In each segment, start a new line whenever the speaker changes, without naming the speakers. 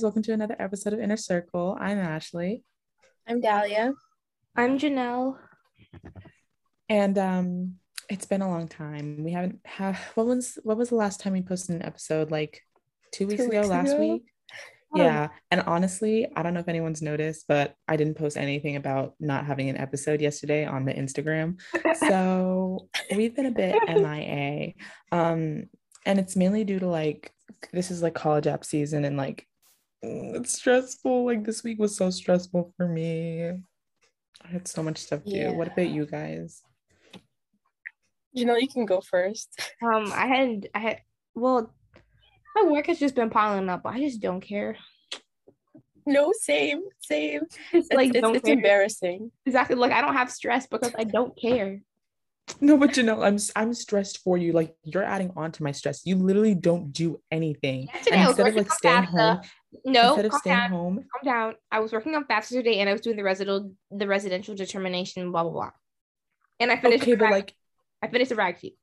guys. Welcome to another episode of Inner Circle. I'm Ashley.
I'm Dahlia.
I'm Jeanelle.
And um it's been a long time. We haven't have what was what was the last time we posted an episode? Like two weeks, two ago, weeks last ago? week? Oh. Yeah. And honestly, I don't know if anyone's noticed, but I didn't post anything about not having an episode yesterday on the Instagram. so we've been a bit MIA. Um, and it's mainly due to like this is like college app season and like it's stressful. Like this week was so stressful for me. I had so much stuff to yeah. do. What about you guys?
You know, you can go first.
Um, I had I had well, my work has just been piling up. I just don't care.
No, same, same. It's, it's like it's, it's embarrassing.
Exactly. Like I don't have stress because I don't care.
No, but you know, I'm I'm stressed for you. Like you're adding on to my stress. You literally don't do anything.
Today, instead of like staying home, no, instead of staying down, home, calm down. I was working on FAFSA today, and I was doing the residential the residential determination, blah blah blah. And I finished. Okay, but like, I finished the rag sheet.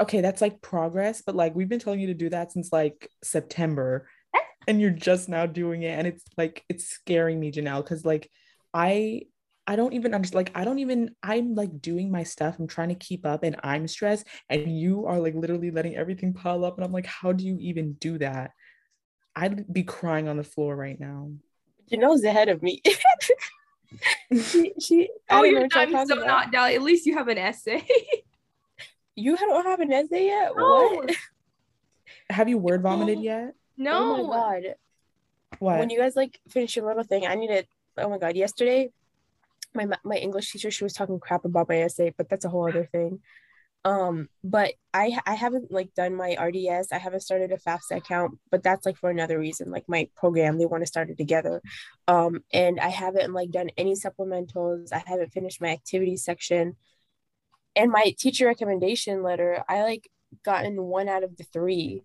Okay, that's like progress, but like we've been telling you to do that since like September, eh. and you're just now doing it, and it's like it's scaring me, Jeanelle, because like I I don't even understand. Like, I don't even, I'm like doing my stuff. I'm trying to keep up and I'm stressed. And you are like literally letting everything pile up. And I'm like, how do you even do that? I'd be crying on the floor right now.
Jeanelle's ahead of me.
she, she, oh, you're done. So not down. At least you have an essay.
you don't have an essay yet? No. What?
Have you word vomited yet?
No.
Oh my God. What? When you guys like finish your little thing, I need it. Oh my God. Yesterday, my my English teacher she was talking crap about my essay, but that's a whole other thing. Um, but I I haven't like done my RDS. I haven't started a FAFSA account, but that's like for another reason. Like my program, they want to start it together. Um, and I haven't like done any supplementals. I haven't finished my activity section. And my teacher recommendation letter, I like gotten one out of the three.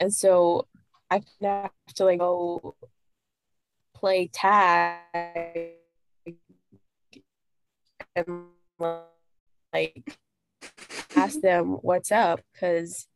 And so I have to like go play tag and like ask them what's up because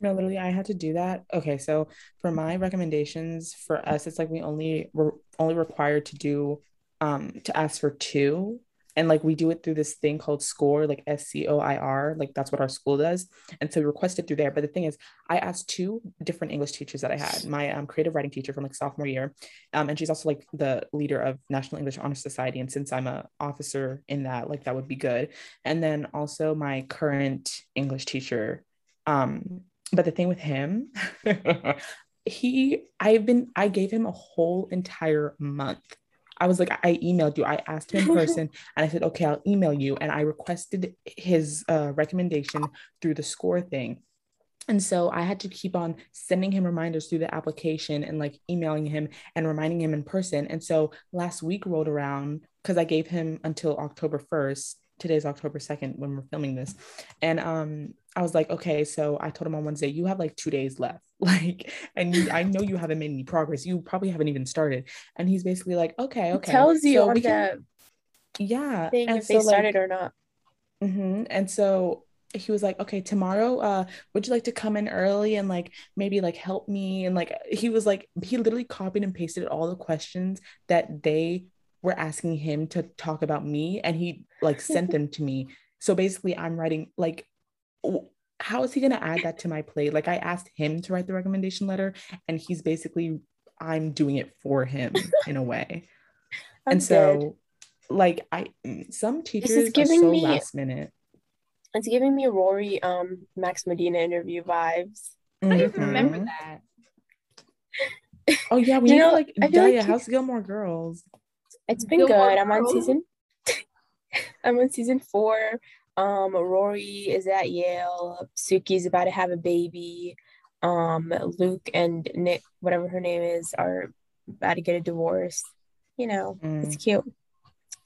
no literally i had to do that. Okay so for my recommendations for us it's like we only we're only required to do um to ask for two and like we do it through this thing called Scoir like s-c-o-i-r like that's what our school does. And so we requested through there. But the thing is i asked two different english teachers that i had my um, creative writing teacher from like sophomore year um, and she's also like the leader of national english honor society. And since i'm a officer in that like that would be good. And then also my current english teacher um but the thing with him he i've been i gave him a whole entire month I was like, I emailed you. I asked him in person and I said, okay, I'll email you. And I requested his uh, recommendation through the Scoir thing. And so I had to keep on sending him reminders through the application and like emailing him and reminding him in person. And so last week rolled around because I gave him until October 1st today's October 2nd when we're filming this. And um I was like, okay, so I told him on Wednesday, you have like two days left. Like, and you, I know you haven't made any progress. You probably haven't even started. And he's basically like, okay, okay.
It tells you so on that
yeah.
Thing and if so, they started like, or not.
Mm-hmm. And so he was like, okay, tomorrow, uh, would you like to come in early and like maybe like help me? And like he was like, he literally copied and pasted all the questions that they were asking him to talk about me and he like sent them to me so basically i'm writing like how is he going to add that to my play? like i asked him to write the recommendation letter and he's basically i'm doing it for him in a way and dead. so like i some teachers are so me, last minute
it's giving me rory um max medina interview vibes
i don't even remember mm-hmm. that
oh yeah we you know like Daya, like how's gilmore girls
it's been good. I'm on season. I'm on season four. Um, Rory is at Yale. Sookie's about to have a baby. Um, Luke and Nick, whatever her name is, are about to get a divorce. You know, mm. it's cute.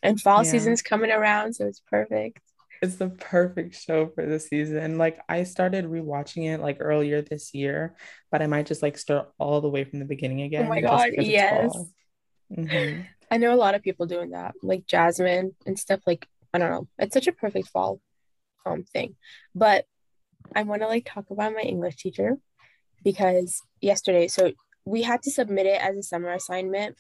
And fall yeah. season's coming around, so it's perfect.
It's the perfect show for the season. Like I started rewatching it like earlier this year, but I might just like start all the way from the beginning again.
Oh my god, yes. Mm-hmm. I know a lot of people doing that, like Jasmine and stuff. Like I don't know, it's such a perfect fall um thing. But I want to like talk about my English teacher because yesterday, so we had to submit it as a summer assignment,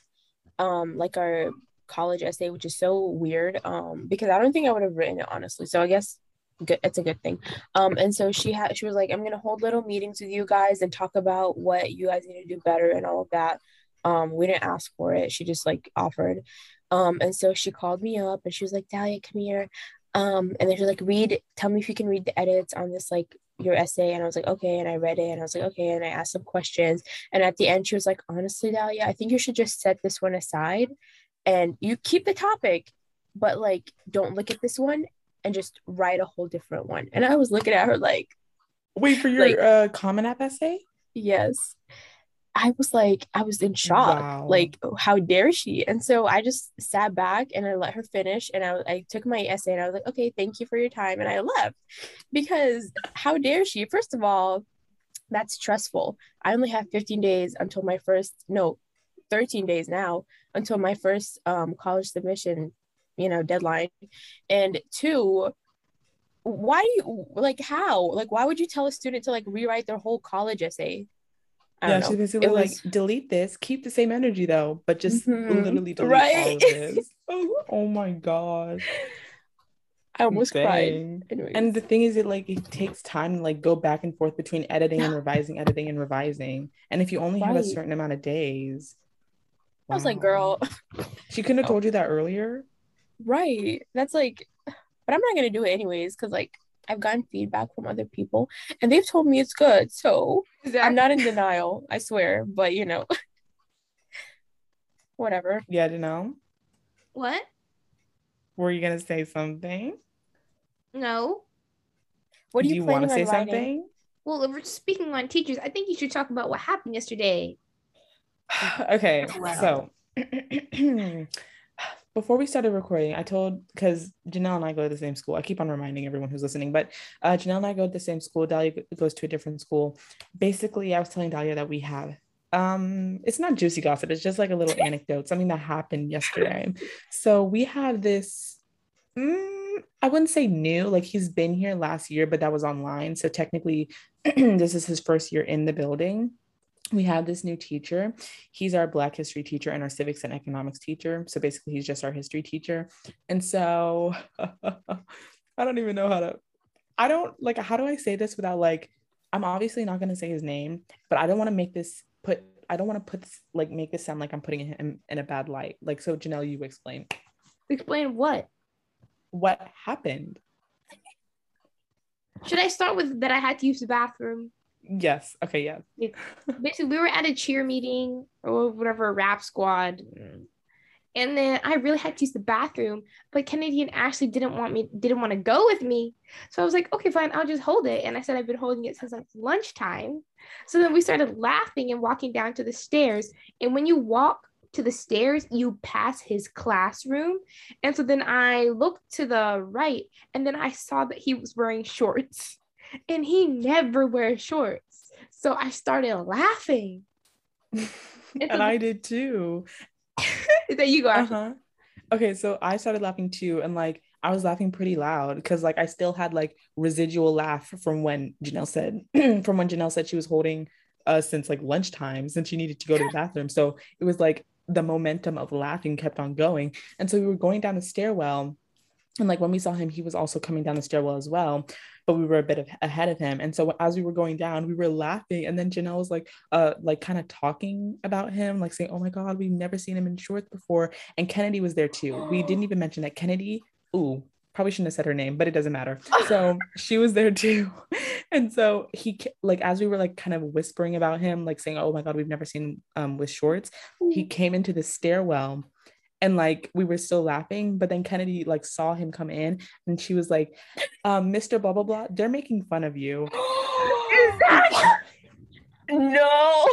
um, like our college essay, which is so weird. Um, because I don't think I would have written it honestly. So I guess good it's a good thing um and so she had she was like i'm gonna hold little meetings with you guys and talk about what you guys need to do better and all of that um we didn't ask for it. She just like offered. Um and so she called me up and she was like dahlia come here. Um and then she was like read tell me if you can read the edits on this like your essay. And i was like okay. And i read it and i was like okay. And i asked some questions. And at the end she was like honestly dahlia i think you should just set this one aside and you keep the topic but like don't look at this one and just write a whole different one. And I was looking at her like,
wait for your like, uh, Common App essay.
Yes. I was like, I was in shock. Wow. Like, how dare she? And so I just sat back and I let her finish. And I, I took my essay and I was like, okay, thank you for your time. And I left because how dare she? First of all, that's stressful. I only have 15 days until my first, no, 13 days now until my first um, college submission you know deadline and two why do you like how like why would you tell a student to like rewrite their whole college essay
yeah, she basically was like, delete this, keep the same energy though, but just mm-hmm. literally delete right? all of this. oh my god.
I almost Dang. cried. Anyways.
And the thing is, it like it takes time to like go back and forth between editing and revising, editing and revising. And if you only right. have a certain amount of days,
I was like, girl,
she couldn't have told you that earlier.
Right. That's like, but I'm not gonna do it anyways because like I've gotten feedback from other people and they've told me it's good. So exactly. I'm not in denial, I swear. But you know, whatever.
Yeah, to know.
What?
Were you gonna say something?
No.
What do you, you want to say writing? something?
Well, if we're speaking on teachers, I think you should talk about what happened yesterday.
okay, wow. so before we started recording, I told because Jeanelle and I go to the same school. I keep on reminding everyone who's listening, but uh, Jeanelle and I go to the same school. Dahlia goes to a different school. Basically, I was telling Dahlia that we have um it's not juicy gossip it's just like a little anecdote something that happened yesterday so we have this mm, i wouldn't say new like he's been here last year but that was online so technically this is his first year in the building we have this new teacher. He's our Black history teacher and our civics and economics teacher. So basically, he's just our history teacher. And so I don't even know how to, I don't like, how do I say this without like, I'm obviously not going to say his name, but I don't want to make this put, I don't want to put this, like, make this sound like I'm putting him in a bad light. Like, so Jeanelle, you explain.
Explain what?
What happened?
Should I start with that I had to use the bathroom?
Yes. Okay. Yeah.
Basically, we were at a cheer meeting or whatever, rap squad. And then I really had to use the bathroom, but Kennedy and Ashley didn't want me, didn't want to go with me. So I was like, okay, fine, I'll just hold it. And I said, I've been holding it since like lunchtime. So then we started laughing and walking down to the stairs. And when you walk to the stairs, you pass his classroom. And so then I looked to the right and then I saw that he was wearing shorts and he never wears shorts. So I started laughing.
and I did too.
that you go.
Uh-huh. Okay, so I started laughing too, and like I was laughing pretty loud because like I still had like residual laugh from when Jeanelle said from when Jeanelle said she was holding us since like lunchtime since she needed to go to the bathroom. So it was like the momentum of laughing kept on going. And so we were going down the stairwell. And like when we saw him, he was also coming down the stairwell as well but we were a bit of, ahead of him. And so as we were going down, we were laughing. And then Jeanelle was like, uh, like kind of talking about him, like saying, "Oh my God, we've never seen him in shorts before." And Kennedy was there too. We didn't even mention that Kennedy. Ooh, probably shouldn't have said her name, but it doesn't matter. So she was there too. And so he like as we were like kind of whispering about him, like saying, "Oh my God, we've never seen um with shorts." He came into the stairwell and like we were still laughing but then kennedy like saw him come in and she was like um mr blah blah blah they're making fun of you.
Is that no.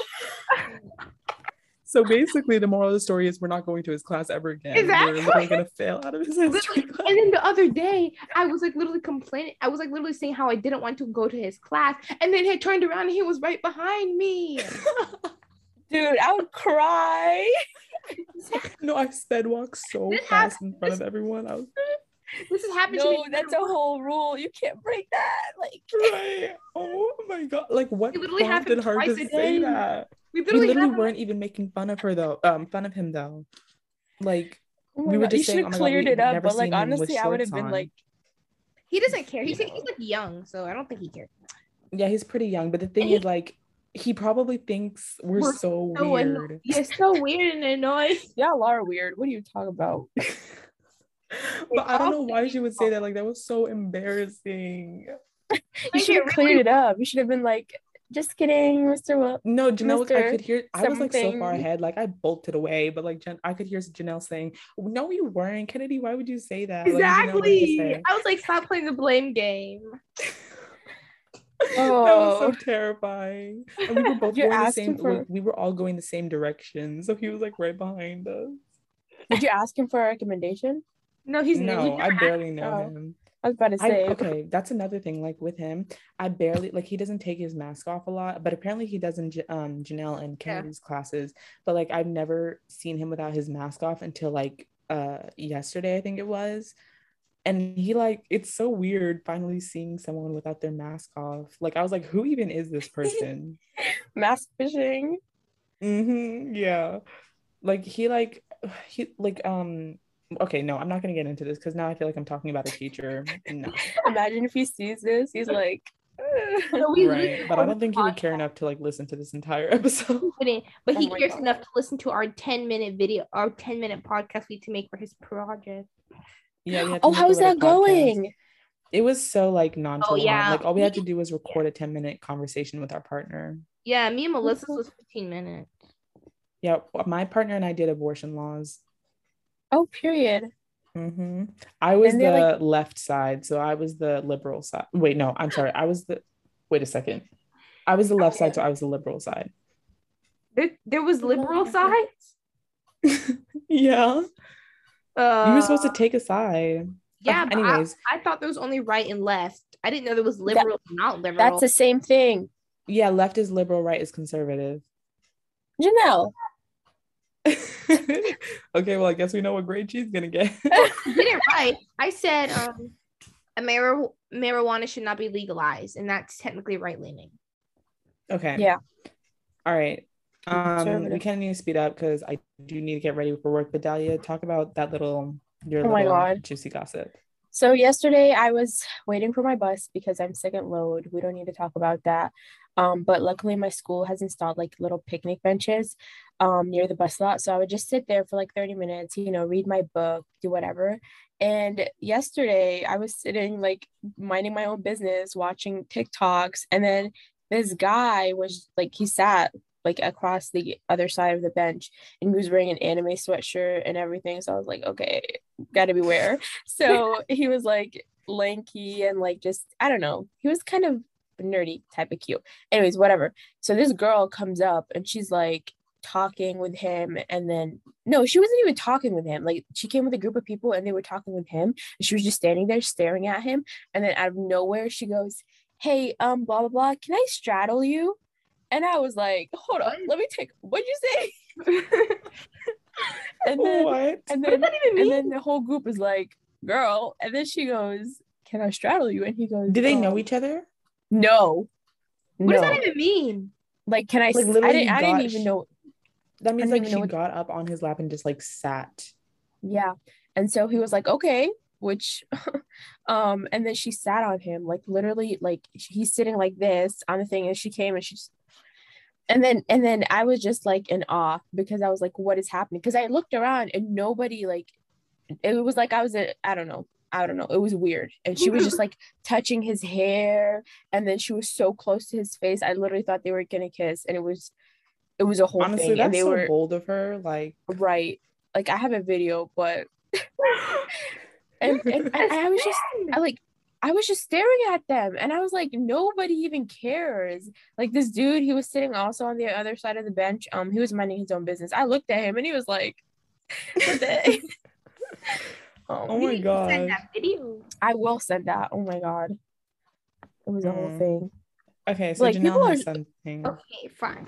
So basically the moral of the story is we're not going to his class ever again. Exactly. we're literally gonna fail out of his history
class. and then the other day i was like literally complaining i was like literally saying how i didn't want to go to his class and then he turned around and he was right behind me.
Dude i would cry
no, I sped walk so this fast in front of everyone. I was
this has happened
no,
to me.
that's a whole rule. You can't break that. Like
right. Oh my god. Like what prompted her to say that? we literally, we literally weren't even making fun of her though. Um, fun of him though. Like oh we were just
you saying, oh cleared God, it up, but like honestly, I would have been like,
he doesn't care. He's, he's like young, so I don't think he cares.
Yeah, he's pretty young, but the thing he, is, like, he probably thinks we're, we're so, so, weird. Anno-
yeah, so weird and annoying.
Y'all are weird. What are you talking about?
but I don't know why she would say that. Like that was so embarrassing.
you should have cleared it up. You should have been like, just kidding, Mr. Will.
No, Jeanelle, Mr. I could hear. I was like so far ahead, like I bolted away, but like Jen, I could hear Jeanelle saying, "No, you weren't, Kennedy. Why would you say that?"
Exactly. Like, I was like, "Stop playing the blame game."
Oh. That was so terrifying. And we were both going the same. For... We were all going the same direction, so he was like right behind us.
Did you ask him for a recommendation?
No, he's
no. I barely know oh. him.
I was about to say.
I, okay, that's another thing. Like with him, I barely like he doesn't take his mask off a lot, but apparently he does in um Jeanelle and Kennedy's yeah. classes. But like I've never seen him without his mask off until like uh yesterday, I think it was. And he like it's so weird finally seeing someone without their mask off. Like I was like, who even is this person?
mask fishing.
Mm-hmm. Yeah. Like he like he like um okay, no, I'm not gonna get into this because now I feel like I'm talking about a teacher. No.
Imagine if he sees this, he's like
right, but I don't think he would care enough to like listen to this entire episode.
But he oh cares God. enough to listen to our 10 minute video, our 10 minute podcast we to make for his project.
Yeah.
oh, how's that going?
It was so like nonchalant. Oh, yeah. Like all we had to do was record a 10 minute conversation with our partner.
Yeah, me and Melissa was 15 minutes.
Yeah, my partner and I did abortion laws.
Oh, period.
Mm-hmm. I was the like... left side, so I was the liberal side. Wait, no, I'm sorry. I was the. Wait a second. I was the left side, so I was the liberal side.
There, there was liberal sides.
yeah. Uh, you were supposed to take a side.
Yeah. anyways, I, I, thought there was only right and left. I didn't know there was liberal, that, not liberal.
That's the same thing.
Yeah, left is liberal, right is conservative.
Jeanelle,
okay, well, I guess we know what grade she's gonna get.
you did it right. I said um, mar- marijuana should not be legalized, and that's technically right leaning.
Okay.
Yeah.
All right. Um, we kind of need to speed up because I do need to get ready for work. But Dahlia, talk about that little your oh little my God. juicy gossip.
So yesterday I was waiting for my bus because I'm second load. We don't need to talk about that. Um, but luckily my school has installed like little picnic benches um, near the bus lot. So I would just sit there for like 30 minutes, you know, read my book, do whatever. And yesterday I was sitting like minding my own business, watching TikToks. And then this guy was like, he sat like across the other side of the bench and he was wearing an anime sweatshirt and everything. So I was like, okay, gotta beware. So he was like lanky and like just, I don't know, he was kind of nerdy type of cute. Anyways, whatever. So this girl comes up and she's like talking with him and then no, she wasn't even talking with him. Like she came with a group of people and they were talking with him and she was just standing there staring at him and then out of nowhere she goes, "Hey, um blah blah blah, can I straddle you?" And I was like, "Hold on, let me take What'd you say?" and then what? and then and then the whole group is like, "Girl," and then she goes, "Can I straddle you?" And he goes,
"Do they know each other?"
No.
What no. does that even mean?
Like, can I? Like, literally I didn't. I didn't even know.
That means like she what... got up on his lap and just like sat.
Yeah, and so he was like, "Okay," which, um, and then she sat on him, like literally, like he's sitting like this on the thing, and she came and she's, and then and then I was just like in awe because I was like, "What is happening?" Because I looked around and nobody like, it was like I was a I don't know I don't know. It was weird. And she was just like touching his hair. And then she was so close to his face. I literally thought they were gonna kiss. And it was it was a whole Honestly, thing.
That's
and they
so
were
bold of her. Like
right. Like I have a video, but and, and I, I was just I like I was just staring at them and I was like, nobody even cares. Like this dude, he was sitting also on the other side of the bench. Um, he was minding his own business. I looked at him and he was like,
Oh, oh my god! Send that
video.
I will send that. Oh my god, it was a mm. whole thing.
Okay, so like, Janelle has are... something.
Okay, fine.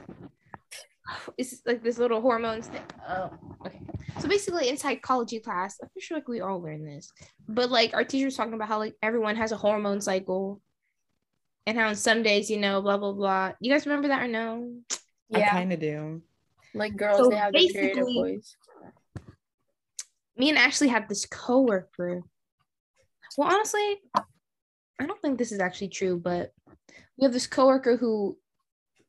It's like this little hormones thing. Oh, okay. So basically, in psychology class, I'm sure like we all learn this, but like our teacher's talking about how like everyone has a hormone cycle, and how on some days, you know, blah blah blah. You guys remember that or no?
Yeah. I kind of do.
Like girls, so they have the period of boys.
Me and Ashley have this coworker. Well, honestly, I don't think this is actually true, but we have this coworker who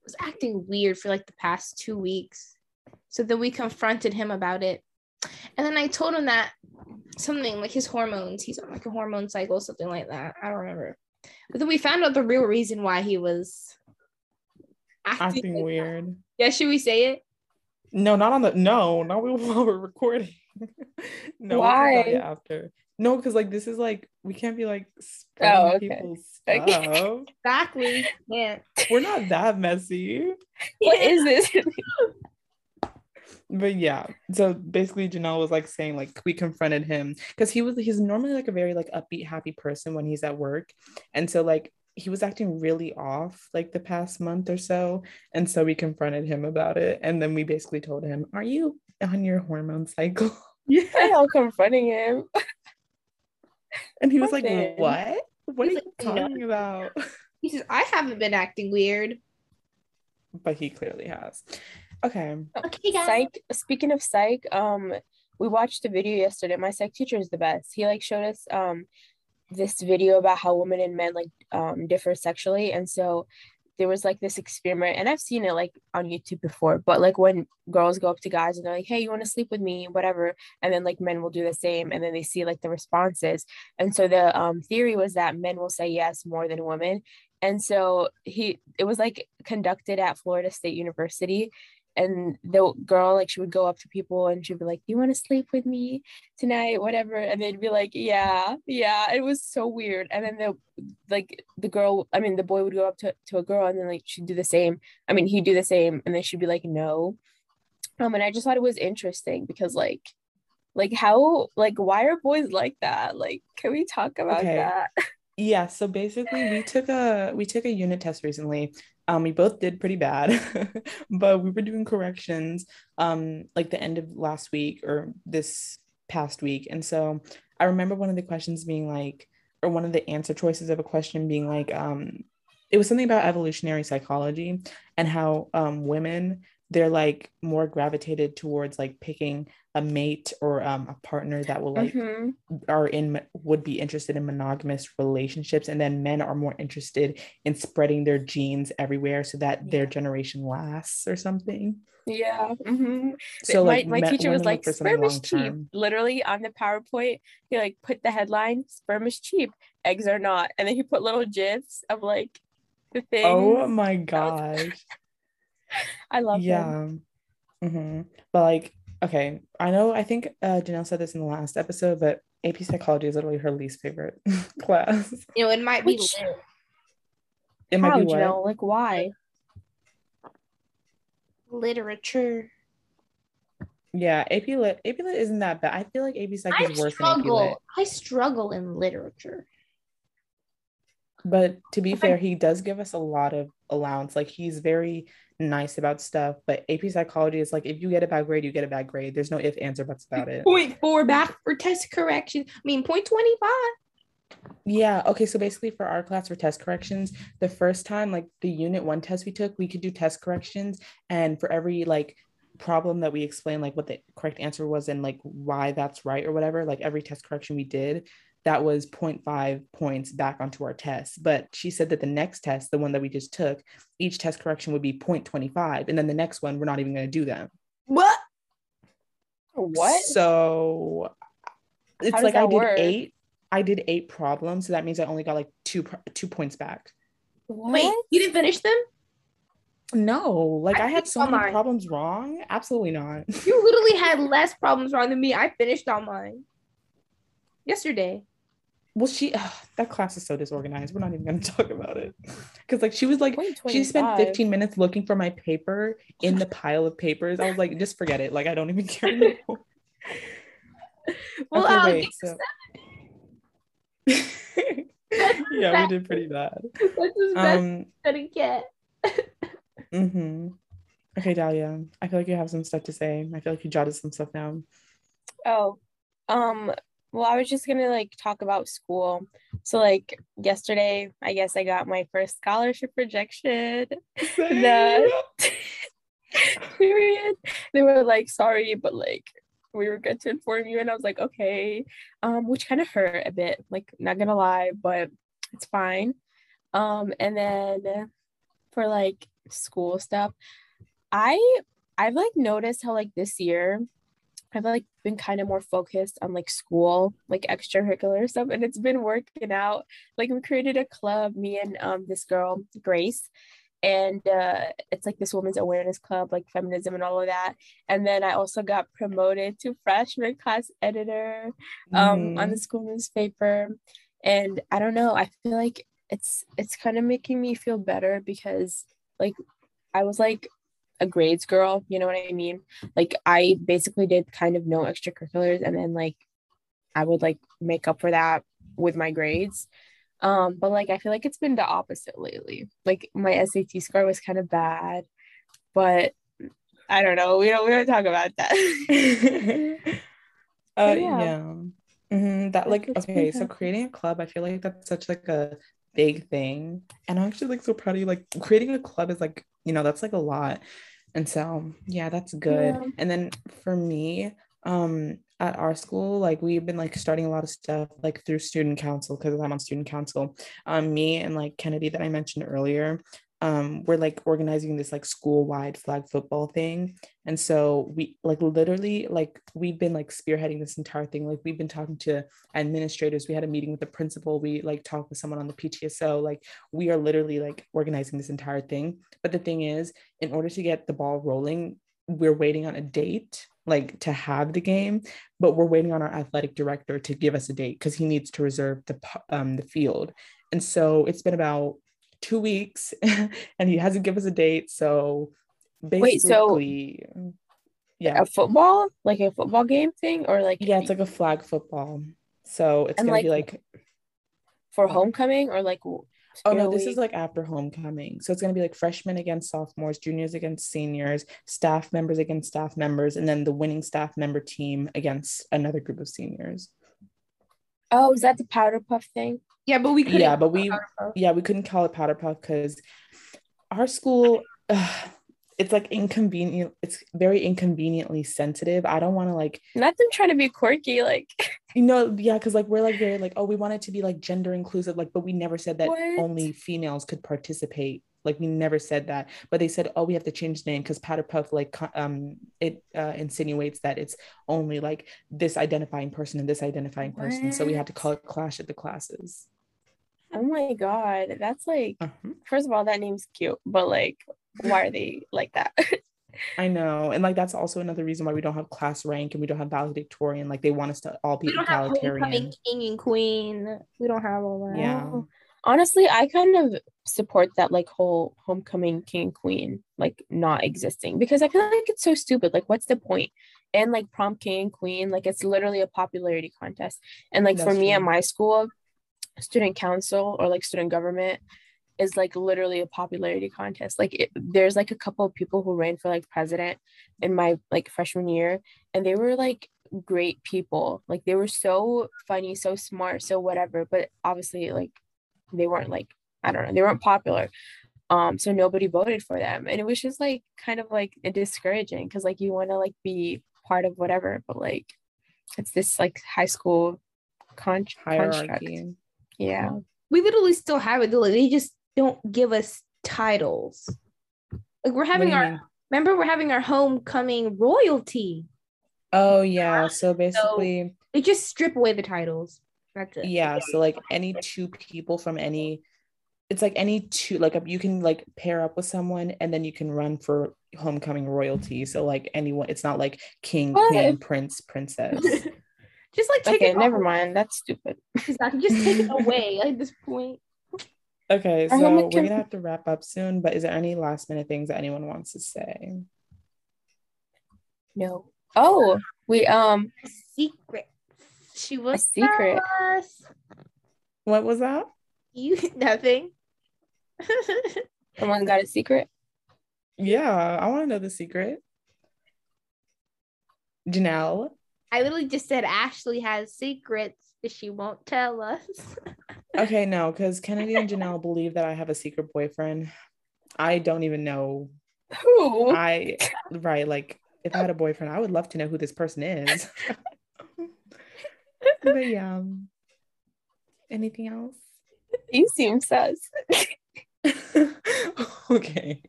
was acting weird for like the past two weeks. So then we confronted him about it. And then I told him that something like his hormones, he's on like a hormone cycle, something like that. I don't remember. But then we found out the real reason why he was
acting, acting like weird. That.
Yeah, should we say it?
No, not on the no, not while we're recording. no,
why
after? No, because like this is like we can't be like oh, okay. people's stuff.
exactly. Yeah.
We're not that messy.
What is this?
but yeah so basically jeanelle was like saying like we confronted him because he was he's normally like a very like upbeat happy person when he's at work and so like he was acting really off like the past month or so and so we confronted him about it and then we basically told him are you on your hormone cycle
yeah i'm confronting him
and he was like what what He's are you like, talking no. about
he says i haven't been acting weird
but he clearly has Okay.
Okay, guys. Psych. Speaking of psych, um, we watched a video yesterday. My psych teacher is the best. He like showed us um this video about how women and men like um differ sexually, and so there was like this experiment, and I've seen it like on YouTube before. But like when girls go up to guys and they're like, "Hey, you want to sleep with me?" Whatever, and then like men will do the same, and then they see like the responses. And so the um theory was that men will say yes more than women, and so he it was like conducted at Florida State University and the girl like she would go up to people and she'd be like do you want to sleep with me tonight? whatever and they'd be like yeah yeah. It was so weird and then the like the girl i mean the boy would go up to, to a girl and then like she'd do the same i mean he'd do the same and then she'd be like no. Um and i just thought it was interesting because like like how like why are boys like that? Like can we talk about okay. that?
Yeah so basically we took a we took a unit test recently um, we both did pretty bad, but we were doing corrections um, like the end of last week or this past week. And so I remember one of the questions being like, or one of the answer choices of a question being like, um, it was something about evolutionary psychology and how um, women they're like more gravitated towards like picking a mate or um, a partner that will like mm-hmm. are in would be interested in monogamous relationships and then men are more interested in spreading their genes everywhere so that yeah. their generation lasts or something
yeah mm-hmm. so my, like my teacher was like sperm is cheap literally on the powerpoint he like put the headline sperm is cheap eggs are not and then he put little gifs of like the thing
oh my gosh
i love
yeah mm-hmm. but like okay, I know, I think uh, Jeanelle said this in the last episode, but AP psychology is literally her least favorite class.
You know, it might be. Which,
it might How, be what? Jeanelle? Like, why?
Literature.
Yeah, AP Lit, AP Lit isn't that bad. I feel like AP Psych is worse struggle. than AP Lit.
I struggle in literature.
But to be fair, he does give us a lot of allowance. Like he's very nice about stuff. But AP psychology is like if you get a bad grade, you get a bad grade. There's no if, ands, or buts about it.
Point four back for test correction. I mean, point 25.
Yeah. Okay. So basically, for our class for test corrections, the first time, like the unit one test we took, we could do test corrections. And for every like problem that we explained, like what the correct answer was and like why that's right or whatever, like every test correction we did, that was 0.5 points back onto our test. But she said that the next test, the one that we just took, each test correction would be 0.25. And then the next one, we're not even going to do them.
What?
What?
So it's like I did work? eight. I did eight problems. So that means I only got like two two points back.
What? Wait, you didn't finish them?
No, like I, I had so many mine. problems wrong. Absolutely not.
You literally had less problems wrong than me. I finished all mine yesterday
well she ugh, that class is so disorganized. We're not even going to talk about it. Because like she was like she spent 15 minutes looking for my paper in the pile of papers. I was like just forget it. Like i don't even care anymore. Well okay, wait, so... yeah we did pretty bad. that's as best um,
gonna get.
mm-hmm. Okay dahlia i feel like you have some stuff to say. I feel like you jotted some stuff down.
Oh um well, I was just gonna like talk about school. So like yesterday, I guess I got my first scholarship rejection. the period. They were like, sorry, but like we regret to inform you. And I was like, okay. Um, which kind of hurt a bit, like not gonna lie, but it's fine. Um, and then for like school stuff, I I've like noticed how like this year I've like been kind of more focused on like school, like extracurricular stuff, and it's been working out. Like we created a club, me and um this girl Grace, and uh, it's like this women's awareness club, like feminism and all of that. And then I also got promoted to freshman class editor um, mm. on the school newspaper. And I don't know, I feel like it's it's kind of making me feel better because like I was like a grades girl, you know what I mean? Like I basically did kind of no extracurriculars and then like I would like make up for that with my grades. Um, but like I feel like it's been the opposite lately. Like my SAT score was kind of bad, but I don't know. We don't we don't talk about that.
uh, yeah. yeah. Mm-hmm. That like okay, so creating a club, I feel like that's such like a big thing, and I'm actually like so proud of you. Like creating a club is like you know that's like a lot, and so yeah, that's good. Yeah. And then for me, um, at our school like we've been like starting a lot of stuff like through student council because i'm on student council um me and like kennedy that i mentioned earlier um we're like organizing this like school-wide flag football thing. And so we like literally like we've been like spearheading this entire thing. Like we've been talking to administrators. We had a meeting with the principal. We like talked with someone on the ptso like we are literally like organizing this entire thing. But the thing is in order to get the ball rolling we're waiting on a date like to have the game, but we're waiting on our athletic director to give us a date because he needs to reserve the um the field. And so it's been about two weeks and he hasn't given us a date. So
basically Wait, so mm, yeah. A football? Like a football game thing? Or like
Yeah, it's like a flag football. So it's gonna like, be like
for homecoming or like
Oh no, this is like after homecoming. So it's going to be like freshmen against sophomores, juniors against seniors, staff members against staff members, and then the winning staff member team against another group of seniors.
Oh, is that the powder puff thing?
Yeah, but we
couldn't. Yeah, but we yeah we couldn't call it powder puff because our school. Uh, it's like inconvenient it's very inconveniently sensitive i don't want to like
not them trying to be quirky like
you know yeah because like we're like very like oh we want it to be like gender inclusive like but we never said that what? only females could participate like we never said that but they said oh we have to change the name because powder puff like um it uh, insinuates that it's only like this identifying person and this identifying person what? so we had to call it clash at the classes
oh my god that's like uh-huh. first of all that name's cute but like why are they like that?
I know. And like that's also another reason why we don't have class rank and we don't have valedictorian. Like they want us to all be egalitarian.
Homecoming king and queen. We don't have all that.
Yeah.
Honestly, I kind of support that like whole homecoming king and queen like not existing because I feel like it's so stupid. Like what's the point? And like prom king and queen, like it's literally a popularity contest. And like that's for me true. at my school, student council or like student government, is like literally a popularity contest. Like it, there's like a couple of people who ran for like president in my like freshman year, and they were like great people. Like they were so funny, so smart, so whatever. But obviously, like they weren't like I don't know, they weren't popular. Um, so nobody voted for them, and it was just like kind of like discouraging because like you want to like be part of whatever, but like it's this like high school con- hierarchy. Construct. Yeah. Uh-huh.
We literally still have it. They just don't give us titles. Like we're having our remember we're having our homecoming royalty.
Oh yeah. So basically so
they just strip away the titles.
That's it. Yeah. So like any two people from any it's like any two like you can like pair up with someone and then you can run for homecoming royalty. So like anyone it's not like king, queen, prince, princess.
just like
take it. okay, it never mind. That's stupid.
Exactly. Just take it away at this point.
Okay, so we're gonna have to wrap up soon, but is there any last minute things that anyone wants to say?
No. Oh, we um
secret. She was a secret. Us.
What was that?
You nothing.
Someone got a secret?
Yeah, I want to know the secret. Jeanelle.
I literally just said Ashley has secrets, that she won't tell us.
okay, no, because Kennedy and Jeanelle believe that I have a secret boyfriend. I don't even know
Who?
I right, like if I had a boyfriend, I would love to know who this person is. but yeah. Anything else?
You seem sus.
okay.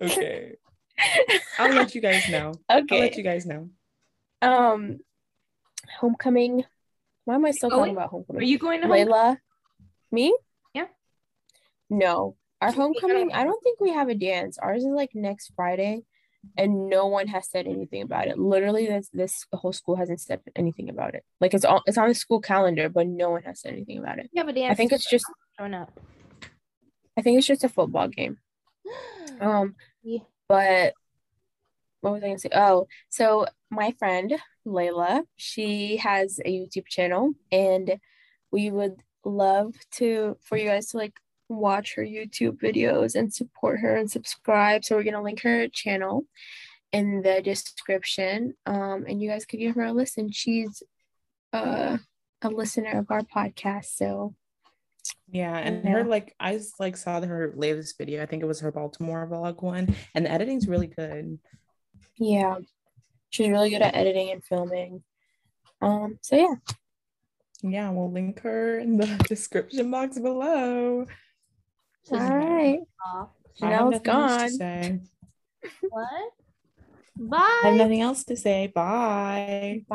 Okay. I'll let you guys know. Okay. I'll let you guys know.
Um homecoming. Why am I still talking about homecoming?
Are you going to
Layla? Me?
Yeah.
No. Our homecoming, I don't think we have a dance. Ours is like next Friday and no one has said anything about it. Literally, this this whole school hasn't said anything about it. Like it's all it's on the school calendar, but no one has said anything about it.
Yeah, but I
think it's just
showing up.
I think it's just a football game. Um, yeah. but what was I gonna say? Oh, so my friend Layla, she has a YouTube channel, and we would love to for you guys to like watch her YouTube videos and support her and subscribe. So we're gonna link her channel in the description. Um, and you guys could give her a listen. She's uh, a listener of our podcast. So
yeah, and yeah. her like I just like saw her latest video. I think it was her Baltimore vlog one, and the editing's really good.
Yeah, she's really good at editing and filming. Um, so yeah.
Yeah, we'll link her in the description box below.
All right. Jeanelle's gone.
What?
Bye. I have nothing else to say. Bye. Bye.